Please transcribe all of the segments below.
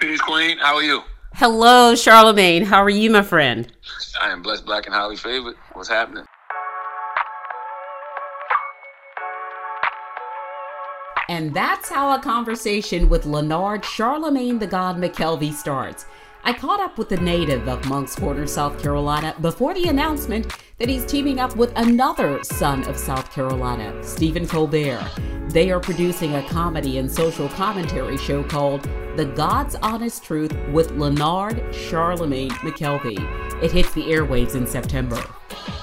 Peace, Queen. How are you? Hello, Charlemagne. How are you, my friend? I am blessed, black, and highly favored. What's happening? And that's how a conversation with Leonard Charlemagne the God McKelvey starts. I caught up with the native of Moncks Corner, South Carolina, before the announcement that he's teaming up with another son of South Carolina, Stephen Colbert. They are producing a comedy and social commentary show called The God's Honest Truth with Leonard Charlemagne McKelvey. It hits the airwaves in September.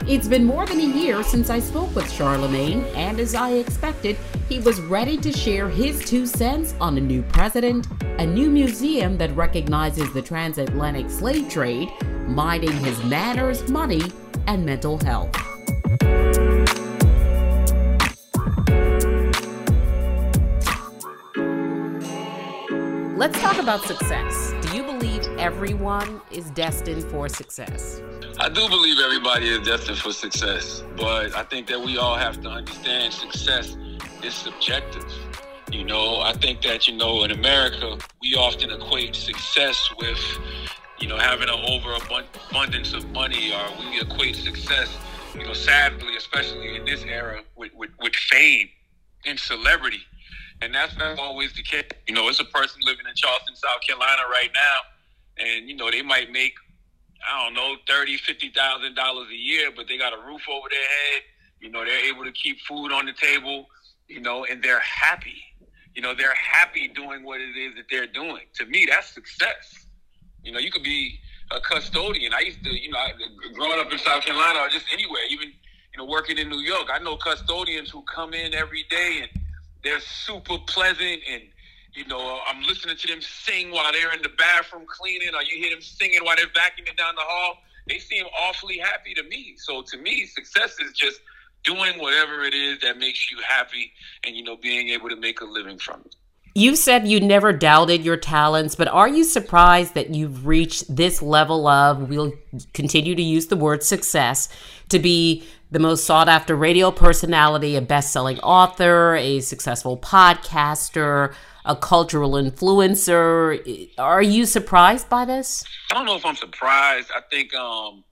It's been more than a year since I spoke with Charlemagne, and as I expected, he was ready to share his two cents on a new president, a new museum that recognizes the transatlantic slave trade, minding his manners, money, and mental health. Let's talk about success. Do you believe everyone is destined for success? I do believe everybody is destined for success, but I think that we all have to understand success is subjective. You know, I think that, you know, in America, we often equate success with, you know, having an overabundance of money, or we equate success, you know, sadly, especially in this era, with, with, with fame and celebrity. And that's not always the case. You know, it's a person living in Charleston, South Carolina right now, and, you know, they might make I don't know, thirty, fifty thousand dollars a year, but they got a roof over their head. You know, they're able to keep food on the table. You know, and they're happy. You know, they're happy doing what it is that they're doing. To me, that's success. You know, you could be a custodian. I used to, you know, growing up in South Carolina or just anywhere, even you know, working in New York. I know custodians who come in every day and they're super pleasant and you know, uh, I'm listening to them sing while they're in the bathroom cleaning, or you hear them singing while they're vacuuming down the hall. They seem awfully happy to me. So to me, success is just doing whatever it is that makes you happy and, you know, being able to make a living from it. You said you never doubted your talents, but are you surprised that you've reached this level of, we'll continue to use the word success, to be the most sought after radio personality, a best selling author, a successful podcaster, a cultural influencer. Are you surprised by this? I don't know if I'm surprised. I think, um,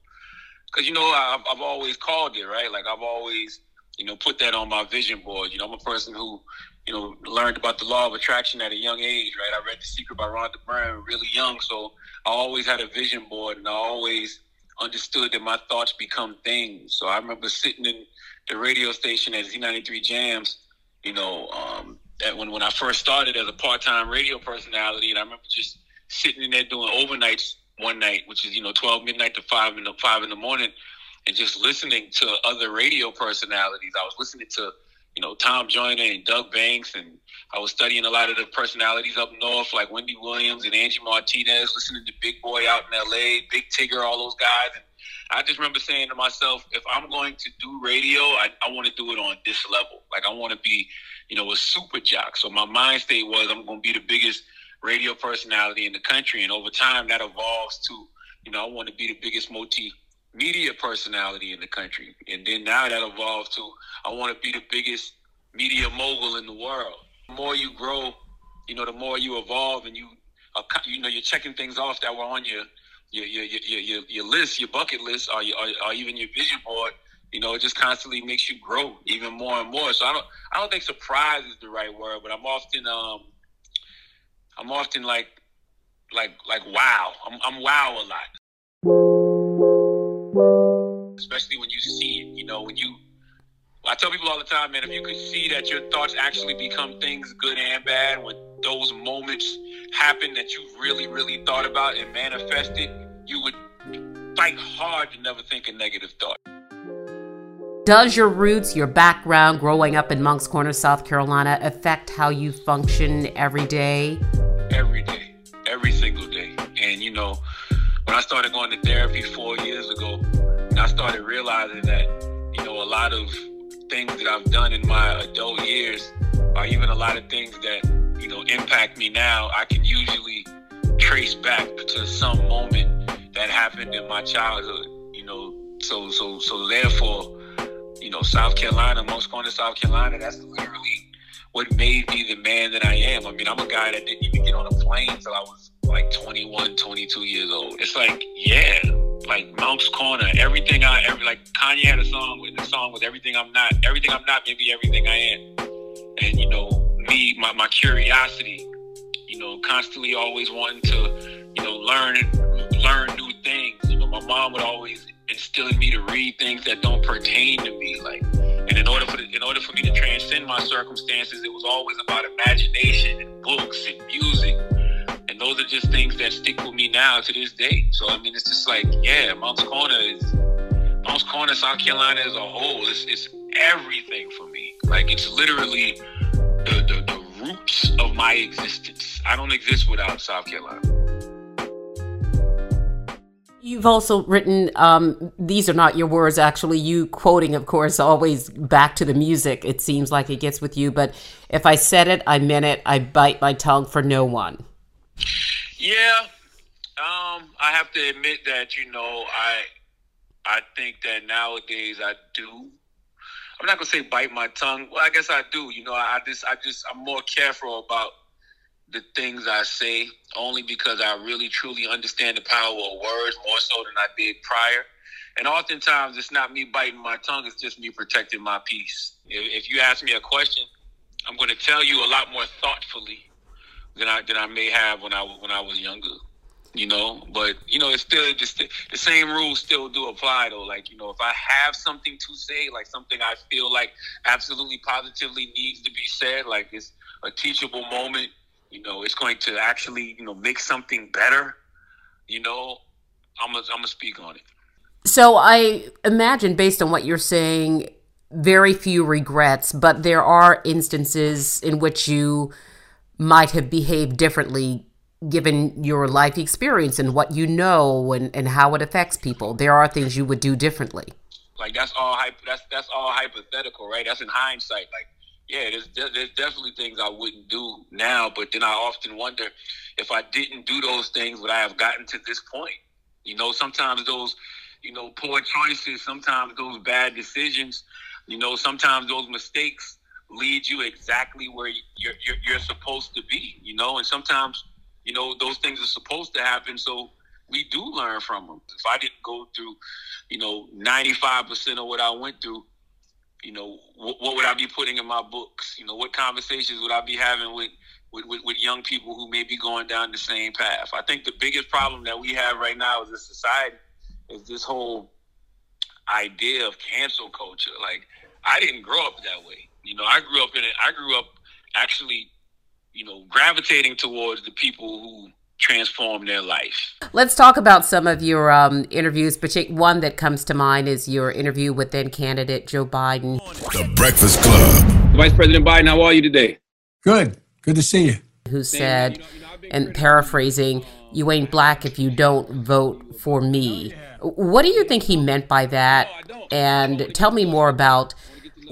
because you know, I've, I've always called it right. Like I've always, you know, put that on my vision board. You know, I'm a person who, you know, learned about the law of attraction at a young age. Right. I read The Secret by Rhonda Byrne really young, so I always had a vision board, and I always understood that my thoughts become things. So I remember sitting in the radio station at Z93 Jams, you know, um, that when, when I first started as a part time radio personality, and I remember just sitting in there doing overnights one night, which is you know twelve midnight to five in the five in the morning, and just listening to other radio personalities. I was listening to you know Tom Joyner and Doug Banks, and I was studying a lot of the personalities up north, like Wendy Williams and Angie Martinez. Listening to Big Boy out in L.A., Big Tigger, all those guys. And I just remember saying to myself, if I'm going to do radio, I, I want to do it on this level. Like I want to be you know, a super jock. So my mind state was I'm going to be the biggest radio personality in the country. And over time, that evolves to, you know, I want to be the biggest multimedia personality in the country. And then now that evolves to, I want to be the biggest media mogul in the world. The more you grow, you know, the more you evolve and you, you know, you're checking things off that were on your, your, your, your, your, your list, your bucket list, or, your, or, or even your vision board you know, it just constantly makes you grow even more and more. So I don't I don't think surprise is the right word, but I'm often um I'm often like like like wow. I'm I'm wow a lot. Especially when you see it, you know, when you I tell people all the time, man, if you could see that your thoughts actually become things good and bad, when those moments happen that you really, really thought about and manifested, you would fight hard to never think a negative thought. Does your roots, your background, growing up in Moncks Corner, South Carolina, affect how you function every day? Every day, every single day. And you know, when I started going to therapy four years ago, I started realizing that, you know, a lot of things that I've done in my adult years, or even a lot of things that, you know, impact me now, I can usually trace back to some moment that happened in my childhood. You know, so so so therefore you know, South Carolina, Moncks Corner, of South Carolina, that's literally what made me the man that I am. I mean, I'm a guy that didn't even get on a plane until I was like 21, 22 years old. It's like, yeah, like Moncks Corner, everything I ever like. Kanye had a song with the song with everything I'm not, everything I'm not, maybe everything I am. And you know, me, my my curiosity, you know, constantly always wanting to, you know, learn learn new things. You know, my mom would always instill in me to read things that don't pertain to me, like. And in order for the, in order for me to transcend my circumstances, it was always about imagination and books and music and those are just things that stick with me now to this day. So I mean, it's just like, yeah, Moncks Corner is Moncks Corner, South Carolina as a whole. It's, it's everything for me. Like it's literally the, the, the roots of my existence. I don't exist without South Carolina. You've also written, um, these are not your words, actually, you quoting, of course, always back to the music. It seems like it gets with you, but if I said it, I meant it. I bite my tongue for no one. Yeah, um, I have to admit that you know I I think that nowadays I do. I'm not gonna say bite my tongue. Well, I guess I do. You know, I, just I just I'm more careful about the things I say only because I really truly understand the power of words more so than I did prior. And oftentimes it's not me biting my tongue; it's just me protecting my peace. If you ask me a question, I'm going to tell you a lot more thoughtfully than I than I may have when I when I was younger. You know, but you know, it's still just the same rules still do apply though. Like you know, if I have something to say, like something I feel like absolutely positively needs to be said, like it's a teachable moment. You know, it's going to actually you know make something better. You know, I'm gonna I'm gonna speak on it. So I imagine, based on what you're saying, very few regrets, but there are instances in which you might have behaved differently given your life experience and what you know and, and how it affects people. There are things you would do differently. Like that's all that's that's all hypothetical, right? That's in hindsight. Like, yeah, there's there's definitely things I wouldn't do now, but then I often wonder if I didn't do those things, would I have gotten to this point? You know, sometimes those, you know, poor choices, sometimes those bad decisions, you know, sometimes those mistakes lead you exactly where you're, you're, you're supposed to be, you know, and sometimes, you know, those things are supposed to happen. So we do learn from them. If I didn't go through, you know, 95% of what I went through, you know, what, what, would I be putting in my books? You know, what conversations would I be having with, with, with, with, young people who may be going down the same path? I think the biggest problem that we have right now as a society is this whole idea of cancel culture. Like, I didn't grow up that way. You know, I grew up in it. I grew up actually, you know, gravitating towards the people who transform their life. Let's talk about some of your um, interviews. One that comes to mind is your interview with then candidate Joe Biden. The Breakfast Club. Vice President Biden, how are you today? Good. Good to see you. Who said, and paraphrasing, you ain't black if you don't vote for me. What do you think he meant by that? And tell me more about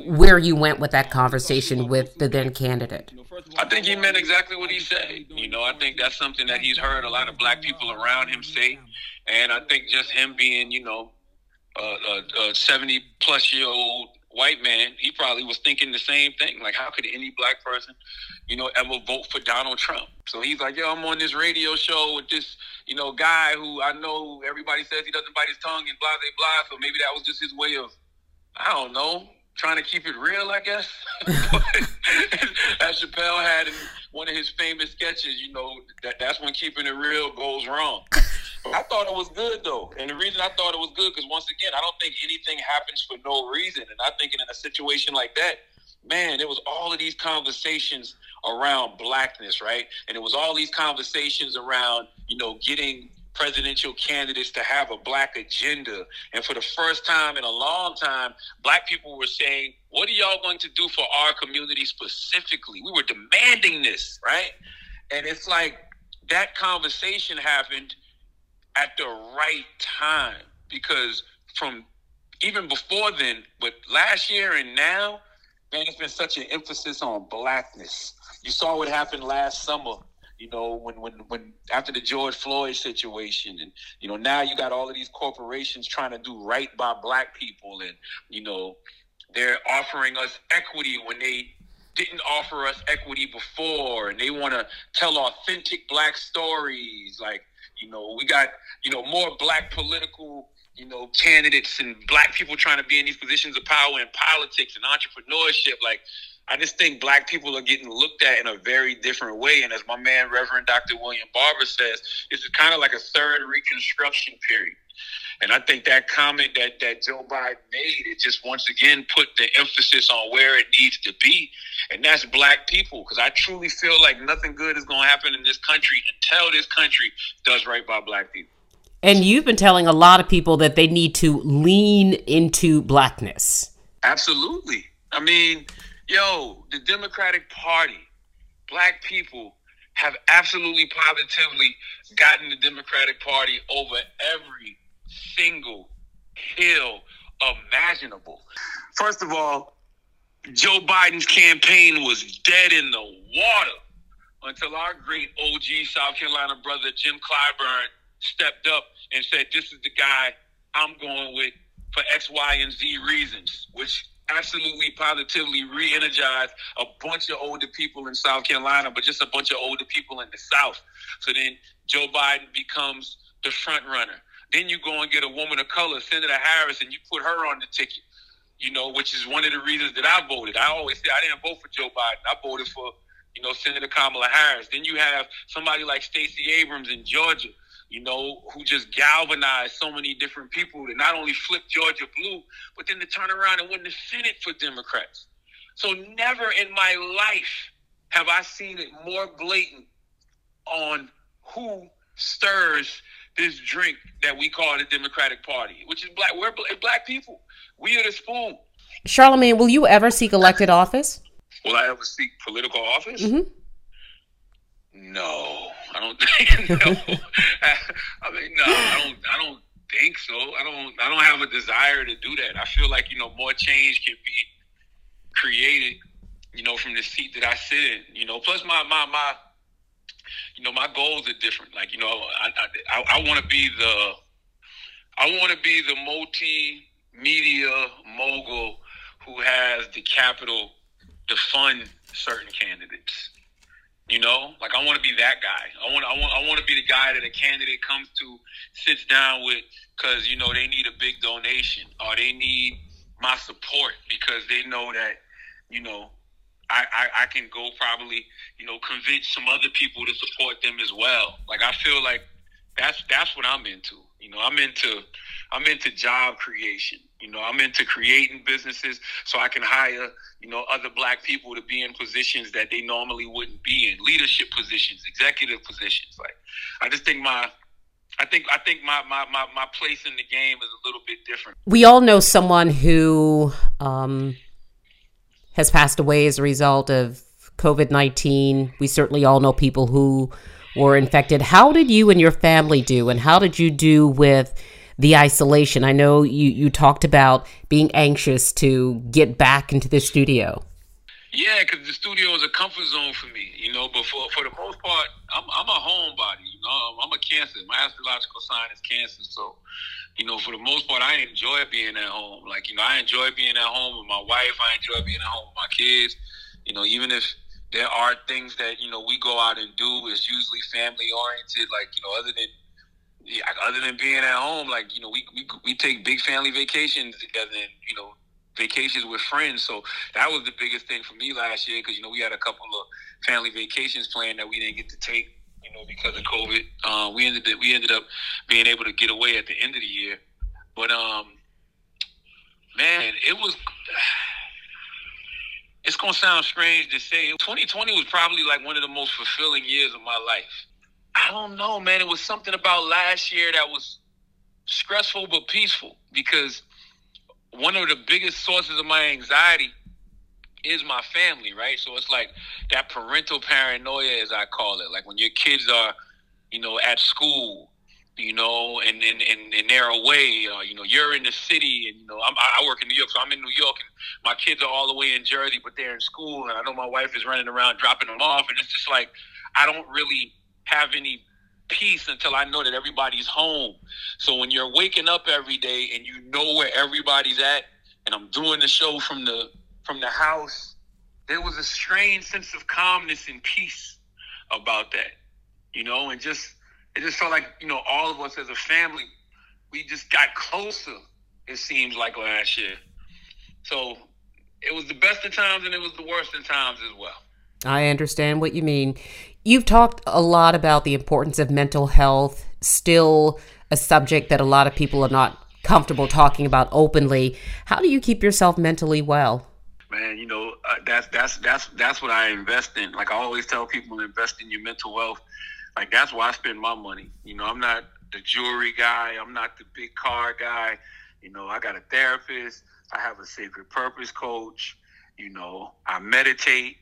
where you went with that conversation with the then candidate. I think he meant exactly what he said. You know, I think that's something that he's heard a lot of black people around him say. And I think just him being, you know, a, a 70 plus year old white man, he probably was thinking the same thing. Like, how could any black person, you know, ever vote for Donald Trump? So he's like, yo, I'm on this radio show with this, you know, guy who I know everybody says he doesn't bite his tongue and blah, blah, blah. So maybe that was just his way of, I don't know, trying to keep it real, I guess. As Chappelle had in one of his famous sketches, you know, that, that's when keeping it real goes wrong. I thought it was good though, and the reason I thought it was good because once again, I don't think anything happens for no reason, and I think in a situation like that, man, there was all of these conversations around blackness, right? And it was all these conversations around, you know, getting presidential candidates to have a black agenda. And for the first time in a long time, black people were saying, What are y'all going to do for our community specifically? We were demanding this, right? And it's like that conversation happened at the right time because from even before then, but last year and now, man, it's been such an emphasis on blackness. You saw what happened last summer you know, when when when after the George Floyd situation, and you know now you got all of these corporations trying to do right by black people, and you know they're offering us equity when they didn't offer us equity before, and they want to tell authentic black stories. Like, you know, we got you know more black political you know candidates and black people trying to be in these positions of power in politics and entrepreneurship. Like, I just think black people are getting looked at in a very different way. And as my man Reverend Dr. William Barber says, this is kind of like a third Reconstruction period. And I think that comment that, that Joe Biden made, it just once again put the emphasis on where it needs to be. And that's black people. Because I truly feel like nothing good is going to happen in this country until this country does right by black people. And you've been telling a lot of people that they need to lean into blackness. Absolutely. I mean, yo, the Democratic Party, black people have absolutely positively gotten the Democratic Party over every single hill imaginable. First of all, Joe Biden's campaign was dead in the water until our great OG South Carolina brother Jim Clyburn stepped up and said, This is the guy I'm going with for X, Y, and Z reasons, which absolutely positively re-energized a bunch of older people in South Carolina, but just a bunch of older people in the South. So then Joe Biden becomes the front runner. Then you go and get a woman of color, Senator Harris, and you put her on the ticket. You know, which is one of the reasons that I voted. I always say I didn't vote for Joe Biden. I voted for, you know, Senator Kamala Harris. Then you have somebody like Stacey Abrams in Georgia, you know, who just galvanized so many different people to not only flip Georgia blue, but then to turn around and win the Senate for Democrats. So never in my life have I seen it more blatant on who stirs this drink that we call the Democratic Party, which is black. We're black people. We are the spoon. Charlemagne, will you ever seek elected office? Will I ever seek political office? Mm-hmm. No, I don't think. No, I mean, no, I don't. I don't think so. I don't. I don't have a desire to do that. I feel like you know more change can be created. You know, from the seat that I sit in. You know, plus my my my you know, my goals are different. Like, you know, I I, I want to be the I want to be the multimedia mogul who has the capital to fund certain candidates. You know, like I want to be that guy. I want, I want, I want to be the guy that a candidate comes to, sits down with, because you know they need a big donation or they need my support because they know that, you know, I, I, I can go probably, you know, convince some other people to support them as well. Like I feel like that's that's what I'm into. You know, I'm into I'm into job creation. You know, I'm into creating businesses so I can hire, you know, other black people to be in positions that they normally wouldn't be in, leadership positions, executive positions. Like I just think my I think I think my, my, my, my place in the game is a little bit different. We all know someone who um, has passed away as a result of COVID 19. We certainly all know people who were infected. How did you and your family do, and how did you do with the isolation? I know you, you talked about being anxious to get back into the studio. Yeah, because the studio is a comfort zone for me, you know. But for, for the most part, I'm, I'm a homebody, you know. I'm a cancer. My astrological sign is cancer, so you know, for the most part, I enjoy being at home. Like, you know, I enjoy being at home with my wife. I enjoy being at home with my kids. You know, even if there are things that you know we go out and do, it's usually family oriented. Like, you know, other than yeah, other than being at home, like you know, we we we take big family vacations together, and you know, vacations with friends. So that was the biggest thing for me last year because you know we had a couple of family vacations planned that we didn't get to take you know, because of COVID. Uh, we ended up, we ended up being able to get away at the end of the year. But um, man, it was. It's gonna sound strange to say. 2020 was probably like one of the most fulfilling years of my life. I don't know, man. It was something about last year that was stressful but peaceful because one of the biggest sources of my anxiety is my family, right? So it's like that parental paranoia, as I call it. Like when your kids are, you know, at school, you know, and and, and, and they're away, uh, you know, you're in the city, and you know, I'm, I work in New York, so I'm in New York, and my kids are all the way in Jersey, but they're in school, and I know my wife is running around dropping them off, and it's just like I don't really have any peace until I know that everybody's home. So when you're waking up every day and you know where everybody's at, and I'm doing the show from the from the house there was a strange sense of calmness and peace about that, you know, and just it just felt like you know all of us as a family, we just got closer. It seems like last year, so it was the best of times and it was the worst of times as well. I understand what you mean. You've talked a lot about the importance of mental health, still a subject that a lot of people are not comfortable talking about openly. How do you keep yourself mentally well? Man, you know uh, that's that's that's that's what I invest in. Like I always tell people, invest in your mental wealth. Like that's why I spend my money. You know, I'm not the jewelry guy. I'm not the big car guy. You know, I got a therapist. I have a sacred purpose coach. You know, I meditate.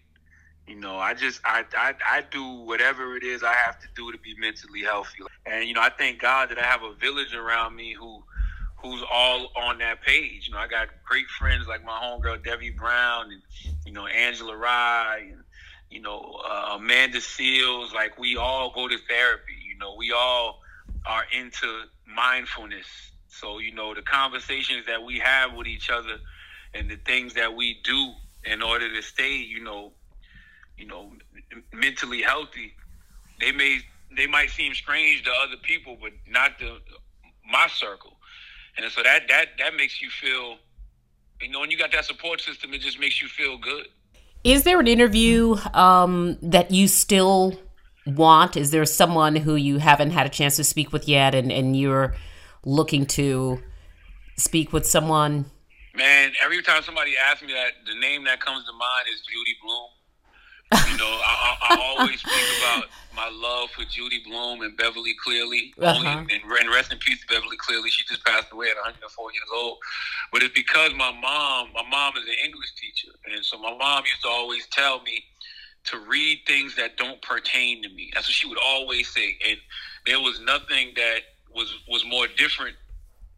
You know, I just I, I I do whatever it is I have to do to be mentally healthy. And you know, I thank God that I have a village around me who who's all on that page. You know, I got great friends like my homegirl Devi Brown and you know Angela Rye and you know uh, Amanda Seales. Like we all go to therapy. You know, we all are into mindfulness. So you know the conversations that we have with each other and the things that we do in order to stay, you know, you know, mentally healthy. They may they might seem strange to other people, but not to my circle. And so that that that makes you feel, you know, when you got that support system, it just makes you feel good. Is there an interview um, that you still want? Is there someone who you haven't had a chance to speak with yet, and and you're looking to speak with someone? Man, every time somebody asks me that, the name that comes to mind is Judy Blume. You know, I, I, always think about my love for Judy Blume and Beverly Cleary. Uh-huh. Only, and, and rest in peace Beverly Cleary. She just passed away at 104 years old. But it's because my mom, my mom is an English teacher. And so my mom used to always tell me to read things that don't pertain to me. That's what she would always say. And there was nothing that was, was more different,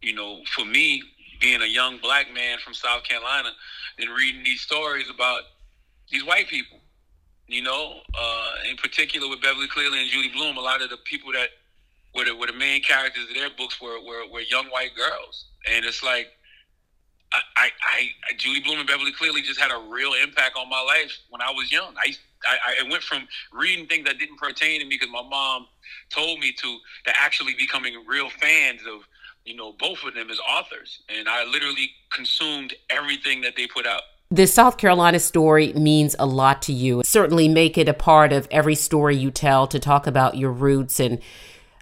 you know, for me being a young black man from South Carolina than reading these stories about these white people you know, uh, in particular with Beverly Cleary and Judy Blume, a lot of the people that were the, were the main characters of their books were, were, were young white girls. And it's like, I, I, I, Judy Blume and Beverly Cleary just had a real impact on my life when I was young. I, I, I went from reading things that didn't pertain to me because my mom told me to, to actually becoming real fans of, you know, both of them as authors. And I literally consumed everything that they put out. The South Carolina story means a lot to you. Certainly make it a part of every story you tell to talk about your roots. And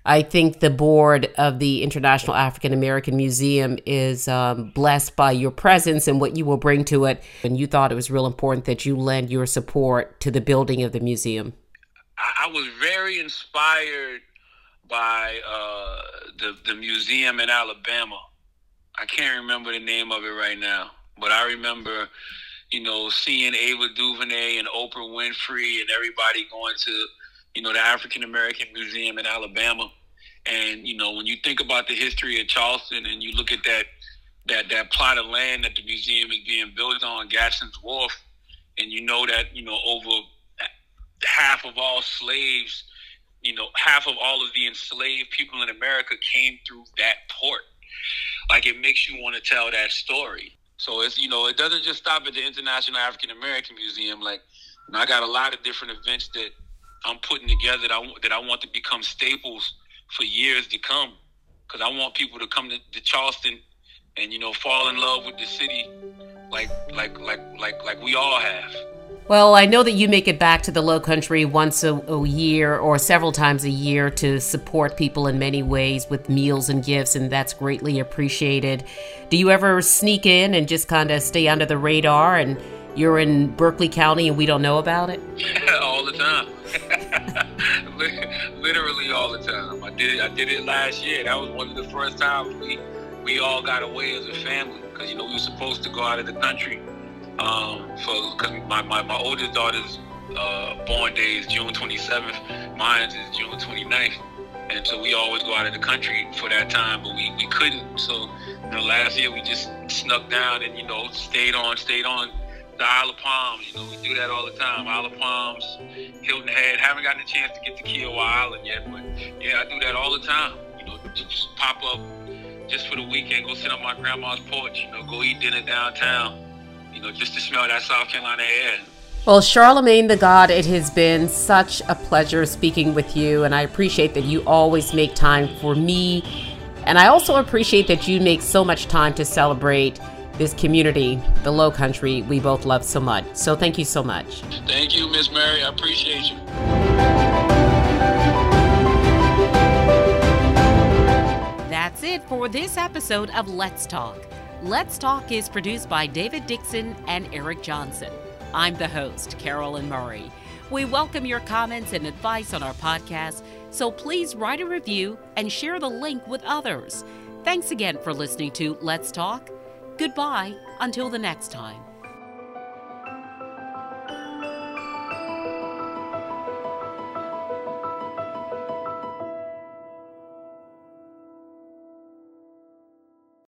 I think the board of the International African American Museum is um, blessed by your presence and what you will bring to it. And you thought it was real important that you lend your support to the building of the museum. I was very inspired by uh, the, the museum in Alabama. I can't remember the name of it right now, but I remember you know, seeing Ava DuVernay and Oprah Winfrey and everybody going to, you know, the African American Museum in Alabama. And, you know, when you think about the history of Charleston and you look at that that that plot of land that the museum is being built on, Gadsden's Wharf, and you know that, you know, over half of all slaves, you know, half of all of the enslaved people in America came through that port. Like it makes you want to tell that story. So it's you know it doesn't just stop at the International African American Museum. Like I got a lot of different events that I'm putting together that I that I want to become staples for years to come. Because I want people to come to, to Charleston and you know fall in love with the city like like like like like we all have. Well, I know that you make it back to the Low Country once a, a, year or several times a year to support people in many ways with meals and gifts, and that's greatly appreciated. Do you ever sneak in and just kind of stay under the radar and you're in Berkeley County and we don't know about it? all the time. Literally all the time. I did I did it last year. That was one of the first times we we all got away as a family because you know we were supposed to go out of the country um, for because my, my, my oldest daughter's uh, born day is June 27th, mine is June 29th, and so we always go out of the country for that time, but we, we couldn't. So you know, last year we just snuck down and you know stayed on, stayed on the Isle of Palms. You know, we do that all the time. Isle of Palms, Hilton Head. Haven't gotten a chance to get to Kiawah Island yet, but yeah, I do that all the time. You know, just pop up just for the weekend, go sit on my grandma's porch. You know, go eat dinner downtown you know, just to smell that South Carolina air. Well, Charlemagne the God, it has been such a pleasure speaking with you, and I appreciate that you always make time for me. And I also appreciate that you make so much time to celebrate this community, the Low Country, we both love so much. So thank you so much. Thank you, Miss Murray. I appreciate you. That's it for this episode of Let's Talk. Let's Talk is produced by David Dixon and Eric Johnson. I'm the host, Carolyn Murray. We welcome your comments and advice on our podcast, so please write a review and share the link with others. Thanks again for listening to Let's Talk. Goodbye until the next time.